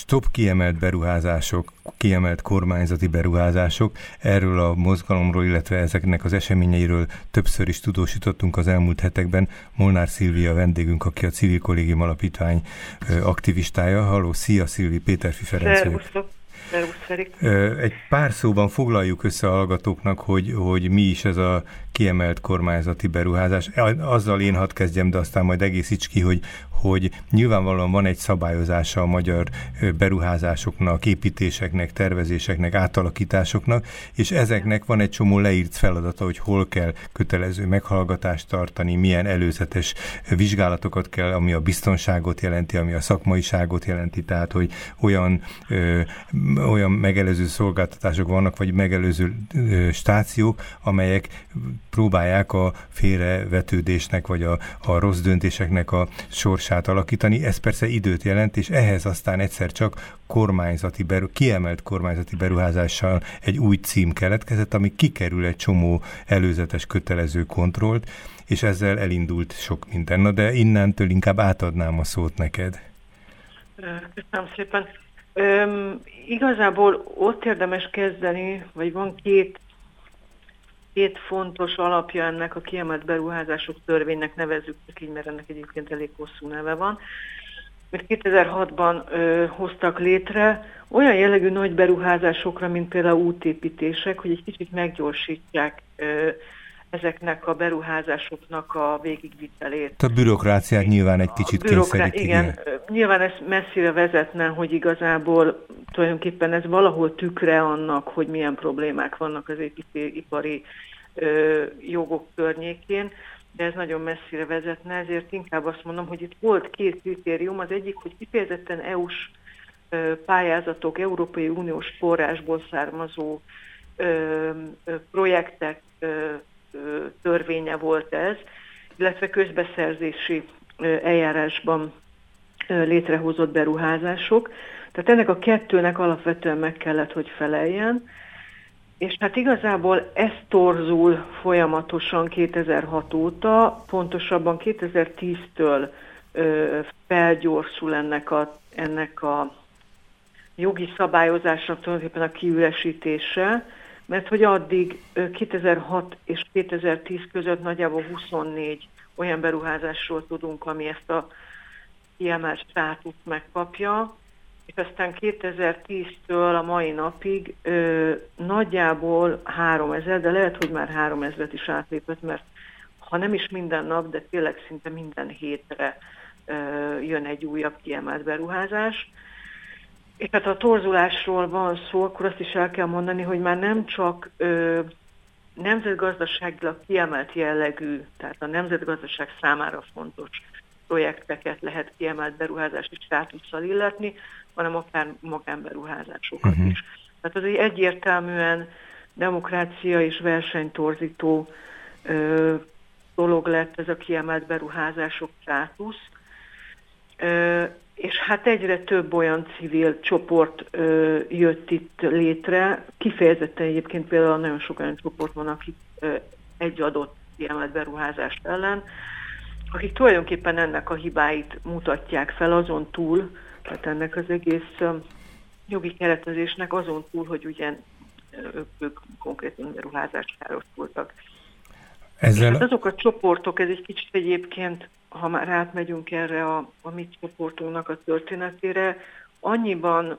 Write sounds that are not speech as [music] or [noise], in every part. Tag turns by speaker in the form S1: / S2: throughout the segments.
S1: stop kiemelt beruházások, kiemelt kormányzati beruházások. Erről a mozgalomról, illetve ezeknek az eseményeiről többször is tudósítottunk az elmúlt hetekben. Molnár Szilvia vendégünk, aki a Civil Kollégium Alapítvány aktivistája. Halló, szia Szilvi, Péter Ferenc. Egy pár szóban foglaljuk össze a hallgatóknak, hogy, hogy mi is ez a kiemelt kormányzati beruházás. Azzal én hadd kezdjem, de aztán majd egészíts ki, hogy, hogy nyilvánvalóan van egy szabályozása a magyar beruházásoknak, építéseknek, tervezéseknek, átalakításoknak, és ezeknek van egy csomó leírt feladata, hogy hol kell kötelező meghallgatást tartani, milyen előzetes vizsgálatokat kell, ami a biztonságot jelenti, ami a szakmaiságot jelenti, tehát hogy olyan, ö, olyan megelőző szolgáltatások vannak, vagy megelőző ö, stációk, amelyek próbálják a félrevetődésnek, vagy a, a rossz döntéseknek a sorsát alakítani. Ez persze időt jelent, és ehhez aztán egyszer csak kormányzati beru, kiemelt kormányzati beruházással egy új cím keletkezett, ami kikerül egy csomó előzetes kötelező kontrollt, és ezzel elindult sok minden. Na de innentől inkább átadnám a szót neked.
S2: Köszönöm szépen. Üm, igazából ott érdemes kezdeni, vagy van két két fontos alapja ennek a kiemelt beruházások törvénynek nevezzük így, mert ennek egyébként elég hosszú neve van, mert 2006-ban ö, hoztak létre olyan jellegű nagy beruházásokra, mint például útépítések, hogy egy kicsit meggyorsítják ö, ezeknek a beruházásoknak a végigvitelét.
S1: A bürokráciát nyilván egy kicsit
S2: bürokrá... Igen, igen, nyilván ez messzire vezetne, hogy igazából tulajdonképpen ez valahol tükre annak, hogy milyen problémák vannak az építőipari ö, jogok környékén, de ez nagyon messzire vezetne, ezért inkább azt mondom, hogy itt volt két kritérium. Az egyik, hogy kifejezetten EU-s pályázatok, Európai Uniós forrásból származó ö, ö, projektek ö, törvénye volt ez, illetve közbeszerzési eljárásban létrehozott beruházások. Tehát ennek a kettőnek alapvetően meg kellett, hogy feleljen, és hát igazából ez torzul folyamatosan 2006 óta, pontosabban 2010-től felgyorsul ennek a, ennek a jogi szabályozásnak tulajdonképpen a kiüresítése, mert hogy addig 2006 és 2010 között nagyjából 24 olyan beruházásról tudunk, ami ezt a kiemelt státuszt megkapja, és aztán 2010-től a mai napig ö, nagyjából 3000, de lehet, hogy már 3000-et is átlépett, mert ha nem is minden nap, de tényleg szinte minden hétre ö, jön egy újabb kiemelt beruházás. És hát ha a torzulásról van szó, akkor azt is el kell mondani, hogy már nem csak ö, nemzetgazdaságilag kiemelt jellegű, tehát a nemzetgazdaság számára fontos projekteket lehet kiemelt beruházási státusszal illetni, hanem akár magánberuházásokat uh-huh. is. Tehát az egy egyértelműen demokrácia és versenytorzító ö, dolog lett ez a kiemelt beruházások státusz. Ö, és hát egyre több olyan civil csoport ö, jött itt létre, kifejezetten egyébként például nagyon sok olyan csoport van, akik ö, egy adott kiemelt beruházást ellen, akik tulajdonképpen ennek a hibáit mutatják fel azon túl, tehát ennek az egész ö, jogi keretezésnek azon túl, hogy ugye ők, ők konkrétan beruházást károsultak. Ezzel... Hát azok a csoportok, ez egy kicsit egyébként ha már átmegyünk erre a, a mi csoportunknak a történetére, annyiban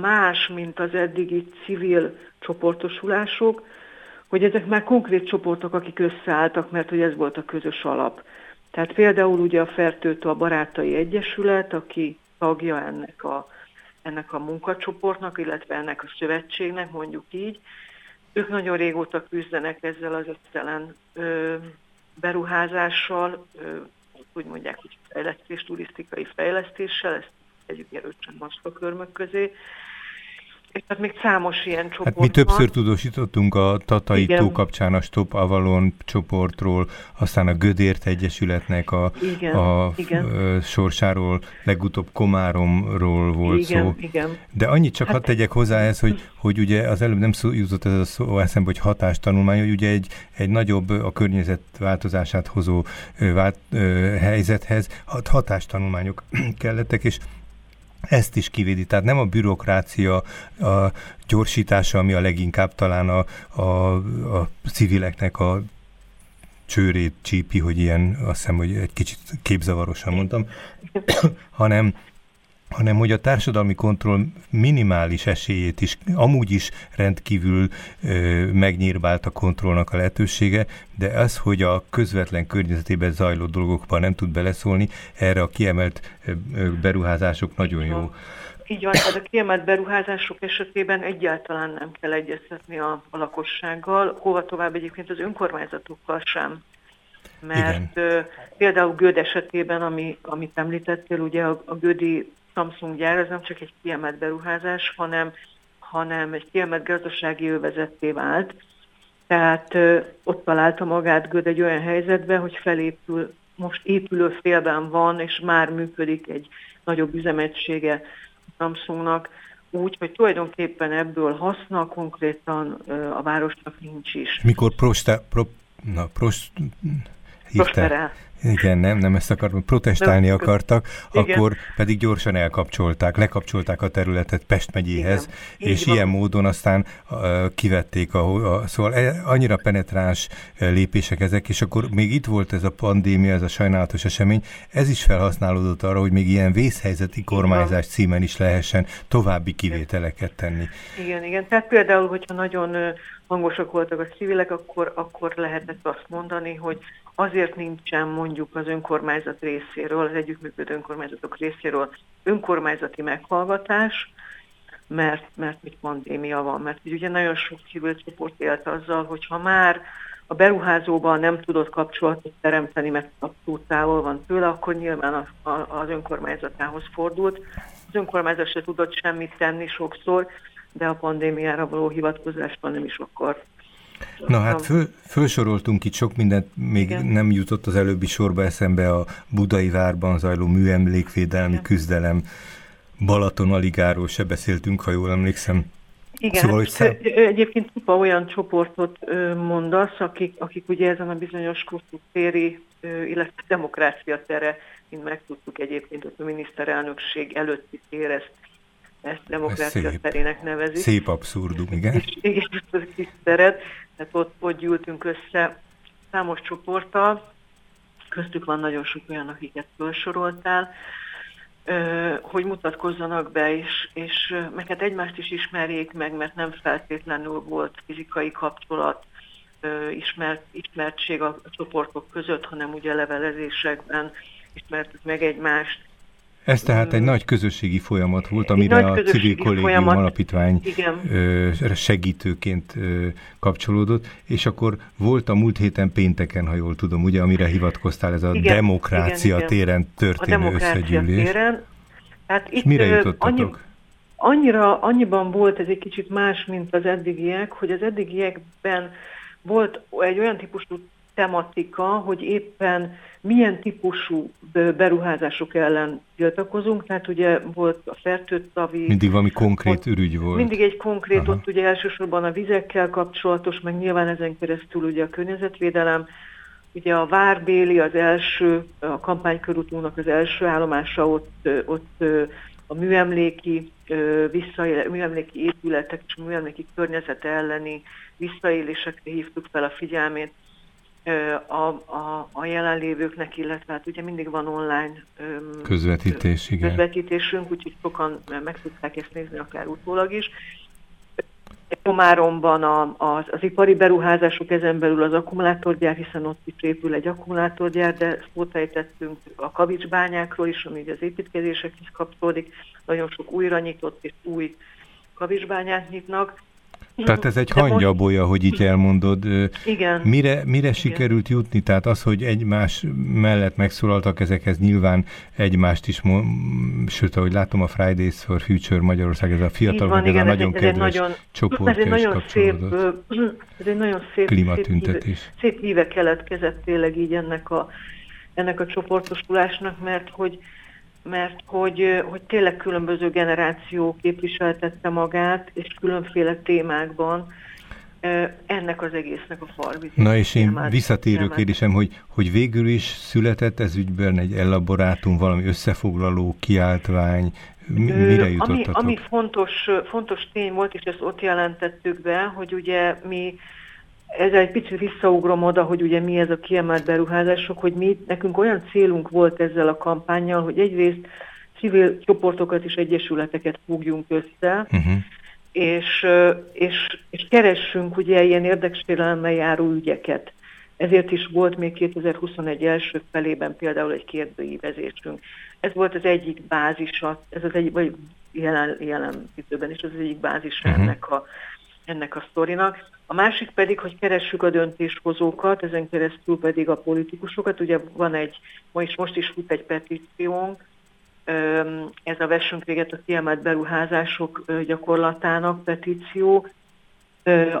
S2: más, mint az eddigi civil csoportosulások, hogy ezek már konkrét csoportok, akik összeálltak, mert hogy ez volt a közös alap. Tehát például ugye a Fertőtő a Barátai Egyesület, aki tagja ennek a, ennek a munkacsoportnak, illetve ennek a szövetségnek, mondjuk így, ők nagyon régóta küzdenek ezzel az ötszelen beruházással, úgy mondják, hogy fejlesztés, turisztikai fejlesztéssel, ezt tegyük erősen maszkakörmök közé, és hát még számos ilyen csoport
S1: hát mi többször tudósítottunk a Tatai Igen. tó kapcsán a Stop Avalon csoportról, aztán a Gödért Egyesületnek a, Igen. a Igen. sorsáról, legutóbb Komáromról volt Igen. szó. Igen. De annyit csak hát, hadd tegyek hozzá ez, hogy, hogy ugye az előbb nem szó, jutott ez a szó eszembe, hogy hatástanulmány, hogy ugye egy, egy nagyobb a környezet változását hozó vált, helyzethez hatástanulmányok [clears throat] kellettek, és ezt is kivédi. Tehát nem a bürokrácia a gyorsítása, ami a leginkább talán a, a, a civileknek a csőrét csípi, hogy ilyen, azt hiszem, hogy egy kicsit képzavarosan mondtam, [clears throat] hanem hanem hogy a társadalmi kontroll minimális esélyét is, amúgy is rendkívül ö, megnyírbált a kontrollnak a lehetősége, de az, hogy a közvetlen környezetében zajló dolgokban nem tud beleszólni, erre a kiemelt ö, beruházások nagyon jó.
S2: Így van, tehát a kiemelt beruházások esetében egyáltalán nem kell egyeztetni a, a lakossággal, hova tovább egyébként az önkormányzatokkal sem. Mert Igen. például Göd esetében, ami, amit említettél, ugye a, a Gödi Samsung gyár az nem csak egy kiemelt beruházás, hanem, hanem egy kiemelt gazdasági övezetté vált. Tehát ö, ott találta magát Göd egy olyan helyzetben, hogy felépül, most épülő félben van, és már működik egy nagyobb üzemegysége Samsungnak, úgy, hogy tulajdonképpen ebből haszna konkrétan ö, a városnak nincs is.
S1: Mikor prosta, pro, na, prost, hívta, igen, nem, nem ezt akartam, protestálni nem, akartak, igen. akkor pedig gyorsan elkapcsolták, lekapcsolták a területet Pest megyéhez, igen. és ilyen módon aztán uh, kivették, a, a, szóval e, annyira penetráns lépések ezek, és akkor még itt volt ez a pandémia, ez a sajnálatos esemény, ez is felhasználódott arra, hogy még ilyen vészhelyzeti kormányzás címen is lehessen további kivételeket tenni.
S2: Igen, igen, tehát például, hogyha nagyon hangosak voltak a civilek, akkor, akkor lehetett azt mondani, hogy azért nincsen mondjuk az önkormányzat részéről, az együttműködő önkormányzatok részéről önkormányzati meghallgatás, mert, mert mit pandémia van, mert ugye nagyon sok civil csoport élt azzal, hogy ha már a beruházóban nem tudott kapcsolatot teremteni, mert abszolút távol van tőle, akkor nyilván az, az önkormányzatához fordult. Az önkormányzat se tudott semmit tenni sokszor, de a pandémiára való hivatkozásban nem is akkor
S1: Na hát föl, fölsoroltunk itt sok mindent, még Igen. nem jutott az előbbi sorba eszembe a budai várban zajló műemlékvédelmi Igen. küzdelem, Balaton aligáról se beszéltünk, ha jól emlékszem.
S2: Igen, szóval, hogy szem... egyébként csupa olyan csoportot mondasz, akik, akik ugye ezen a bizonyos téri, illetve demokrácia tere, mint megtudtuk egyébként, a miniszterelnökség előtti tér ezt ezt demokrácia szép, terének nevezik.
S1: Szép abszurdum, igen. És,
S2: igen, ez kis teret, tehát ott, ott gyűltünk össze számos csoporttal, köztük van nagyon sok olyan, akiket felsoroltál, hogy mutatkozzanak be, és, és meg hát egymást is ismerjék meg, mert nem feltétlenül volt fizikai kapcsolat, ismert, ismertség a csoportok között, hanem ugye levelezésekben ismertük meg egymást,
S1: ez tehát egy nagy közösségi folyamat volt, amire a Civil Kollégium folyamat. Alapítvány Igen. segítőként kapcsolódott, és akkor volt a múlt héten pénteken, ha jól tudom, ugye, amire hivatkoztál, ez a igen, demokrácia igen, téren történő a demokrácia összegyűlés. Téren. Hát itt mire jutottatok? Annyi,
S2: annyira, annyiban volt ez egy kicsit más, mint az eddigiek, hogy az eddigiekben volt egy olyan típusú tematika, hogy éppen milyen típusú beruházások ellen tiltakozunk, tehát ugye volt a fertőtavi...
S1: Mindig valami konkrét ürügy volt.
S2: Mindig egy konkrét, Aha. ott ugye elsősorban a vizekkel kapcsolatos, meg nyilván ezen keresztül ugye a környezetvédelem, ugye a Várbéli az első, a kampánykörútunknak az első állomása ott, ott a műemléki, visszaéle, műemléki épületek és műemléki környezete elleni visszaélésekre hívtuk fel a figyelmét, a, a, a jelenlévőknek, illetve hát ugye mindig van online
S1: közvetítés, igen.
S2: közvetítésünk, úgyhogy sokan meg tudták ezt nézni akár utólag is. Komáromban a, az, az ipari beruházások ezen belül az akkumulátorgyár, hiszen ott is épül egy akkumulátorgyár, de szót ejtettünk a kavicsbányákról is, ami az építkezésekhez kapcsolódik. Nagyon sok újra nyitott és új kavicsbányát nyitnak.
S1: Tehát ez egy hangyabolya, hogy így elmondod. Igen. Mire, mire Igen. sikerült jutni? Tehát az, hogy egymás mellett megszólaltak ezekhez nyilván egymást is, sőt, ahogy látom a Fridays for Future Magyarország, ez a fiatalok, ez a nagyon ez kedves nagyon, csoportja ez egy nagyon szép, [clears throat]
S2: ez egy nagyon szép,
S1: klímatüntetés.
S2: Szép, szép híve keletkezett tényleg így ennek a, ennek a csoportosulásnak, mert hogy mert hogy, hogy tényleg különböző generáció képviseltette magát, és különféle témákban. ennek az egésznek a farvizet.
S1: Na és én visszatérő kérdésem, hogy, hogy végül is született ez ügyben egy elaborátum, valami összefoglaló, kiáltvány, mire jutottatok?
S2: Ami, ami fontos, fontos tény volt, és ezt ott jelentettük be, hogy ugye mi ezzel egy picit visszaugrom oda, hogy ugye mi ez a kiemelt beruházások, hogy mi, nekünk olyan célunk volt ezzel a kampányjal, hogy egyrészt civil csoportokat és egyesületeket fogjunk össze, uh-huh. és, és, és keressünk ugye ilyen érdeksérelemmel járó ügyeket. Ezért is volt még 2021 első felében például egy kérdőívezésünk. Ez volt az egyik bázisa, ez az egyik, vagy jelen, jelen időben is az egyik bázisa uh-huh. ennek a, ennek a sztorinak. A másik pedig, hogy keressük a döntéshozókat, ezen keresztül pedig a politikusokat. Ugye van egy, ma is most is fut egy petíciónk, ez a Vessünk véget a kiemelt beruházások gyakorlatának petíció.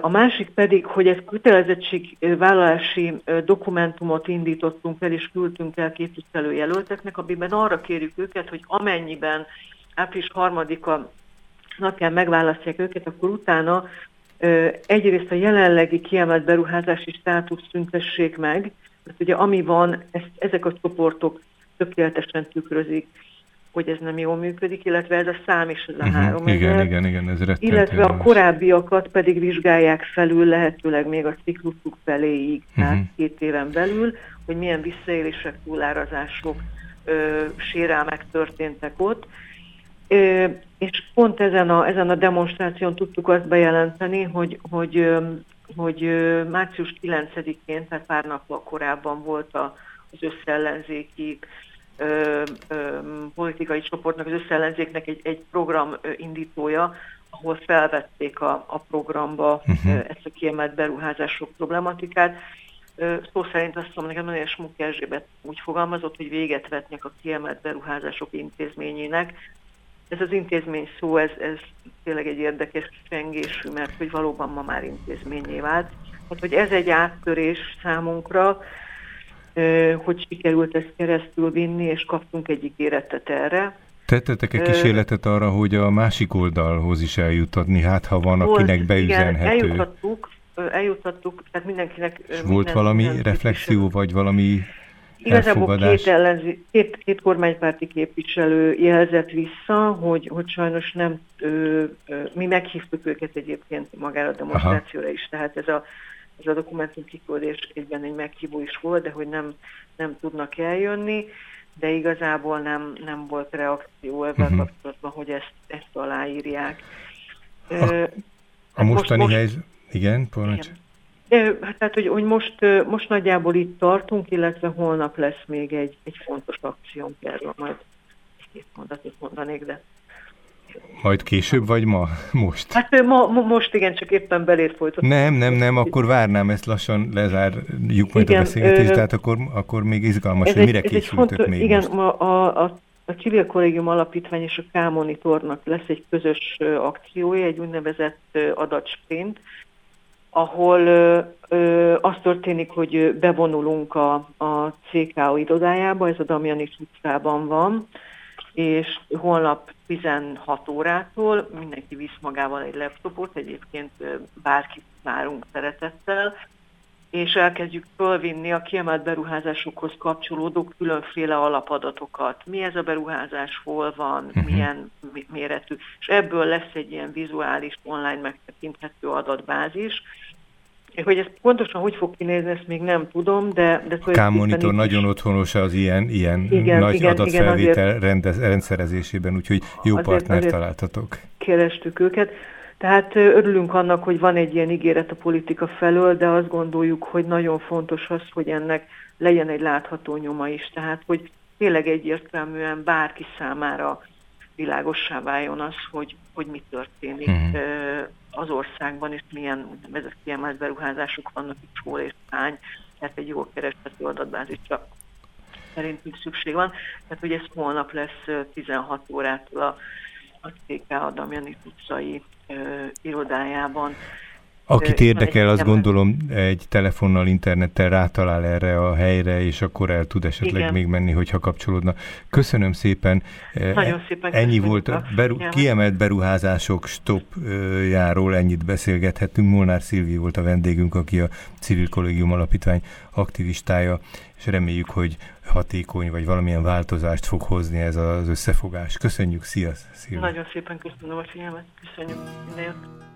S2: A másik pedig, hogy egy kötelezettségvállalási dokumentumot indítottunk el, és küldtünk el képviselőjelölteknek, amiben arra kérjük őket, hogy amennyiben április harmadika napján megválasztják őket, akkor utána egyrészt a jelenlegi kiemelt beruházási státusz szüntessék meg, mert ugye ami van, ezt, ezek a csoportok tökéletesen tükrözik hogy ez nem jól működik, illetve ez a szám is ez a uh-huh.
S1: Igen, igen, igen, ez
S2: Illetve a korábbiakat pedig vizsgálják felül lehetőleg még a ciklusuk feléig, uh-huh. tehát két éven belül, hogy milyen visszaélések, túlárazások, ö, sérelmek történtek ott. És pont ezen a, ezen a demonstráción tudtuk azt bejelenteni, hogy, hogy, hogy március 9-én, tehát pár nappal korábban volt a, az összeellenzéki ö, ö, politikai csoportnak, az összellenzéknek egy, egy program indítója, ahol felvették a, a programba uh-huh. ezt a kiemelt beruházások problematikát. Szó szerint azt mondom, nekem nagyon Smuk Erzsébet úgy fogalmazott, hogy véget vetnek a kiemelt beruházások intézményének. Ez az intézmény szó, ez, ez tényleg egy érdekes csengésű, mert hogy valóban ma már intézményé vált. Hát, hogy ez egy áttörés számunkra, hogy sikerült ezt keresztül vinni, és kaptunk egy ígéretet erre.
S1: Tettetek egy kísérletet arra, hogy a másik oldalhoz is eljutatni, hát ha van, volt, akinek beüzenhető? Igen,
S2: eljutattuk, eljutattuk, tehát mindenkinek...
S1: És minden, volt valami reflexió, vagy valami
S2: Igazából két, ellenzi, két, két kormánypárti képviselő jelzett vissza, hogy, hogy sajnos nem, ö, ö, mi meghívtuk őket egyébként magára a demonstrációra Aha. is, tehát ez a ez a dokumentum kiküldés egyben egy meghívó is volt, de hogy nem, nem tudnak eljönni, de igazából nem, nem volt reakció ebben uh-huh. kapcsolatban, hogy ezt, ezt aláírják.
S1: A, a hát mostani most, helyzet, igen, parancs.
S2: Hát tehát, hogy, hogy most, most nagyjából itt tartunk, illetve holnap lesz még egy, egy fontos akciónk erről, majd két mondatot mondanék, de
S1: majd később, vagy ma? [laughs] Most?
S2: Hát ma, ma most igen, csak éppen belét folytatom.
S1: Nem, nem, nem, akkor várnám, ezt lassan lezárjuk majd igen, a beszélgetést, tehát akkor, akkor még izgalmas, hogy mire egy, készültök fontos, még
S2: Igen, most. A, a, a, a Civil Kollégium Alapítvány és a K-monitornak lesz egy közös akciója, egy úgynevezett adatsprint, ahol ö, ö, az történik, hogy bevonulunk a, a CKO irodájába, ez a Damjani utcában van, és holnap 16 órától mindenki visz magával egy laptopot, egyébként bárki várunk szeretettel, és elkezdjük fölvinni a kiemelt beruházásokhoz kapcsolódó különféle alapadatokat. Mi ez a beruházás, hol van, uh-huh. milyen méretű. És ebből lesz egy ilyen vizuális, online megtekinthető adatbázis, hogy ez pontosan hogy fog kinézni, ezt még nem tudom, de... de
S1: a K-monitor nagyon otthonos az ilyen, ilyen igen, nagy igen, adatfelvétel igen, rendez, rendszerezésében, úgyhogy jó azért, partnert azért találtatok.
S2: Kerestük őket. Tehát örülünk annak, hogy van egy ilyen ígéret a politika felől, de azt gondoljuk, hogy nagyon fontos az, hogy ennek legyen egy látható nyoma is. Tehát, hogy tényleg egyértelműen bárki számára világossá váljon az, hogy, hogy mi történik. Uh-huh az országban, és milyen a kiemelt beruházások vannak itt, hol és hány, tehát egy jól kereshető adatbázisra szerintünk szükség van. Tehát, hogy ez holnap lesz 16 órától a, a CK Adamjani utcai ö, irodájában.
S1: Akit érdekel, azt gondolom egy telefonnal, internettel rátalál erre a helyre, és akkor el tud esetleg Igen. még menni, hogyha kapcsolódna. Köszönöm szépen.
S2: Nagyon szépen
S1: Ennyi volt a beru- kiemelt beruházások stopjáról, ennyit beszélgethettünk. Molnár Szilvi volt a vendégünk, aki a Civil Kollégium Alapítvány aktivistája, és reméljük, hogy hatékony, vagy valamilyen változást fog hozni ez az összefogás. Köszönjük, szia!
S2: Szilvi. Nagyon szépen köszönöm a figyelmet, köszönjük, minden jót.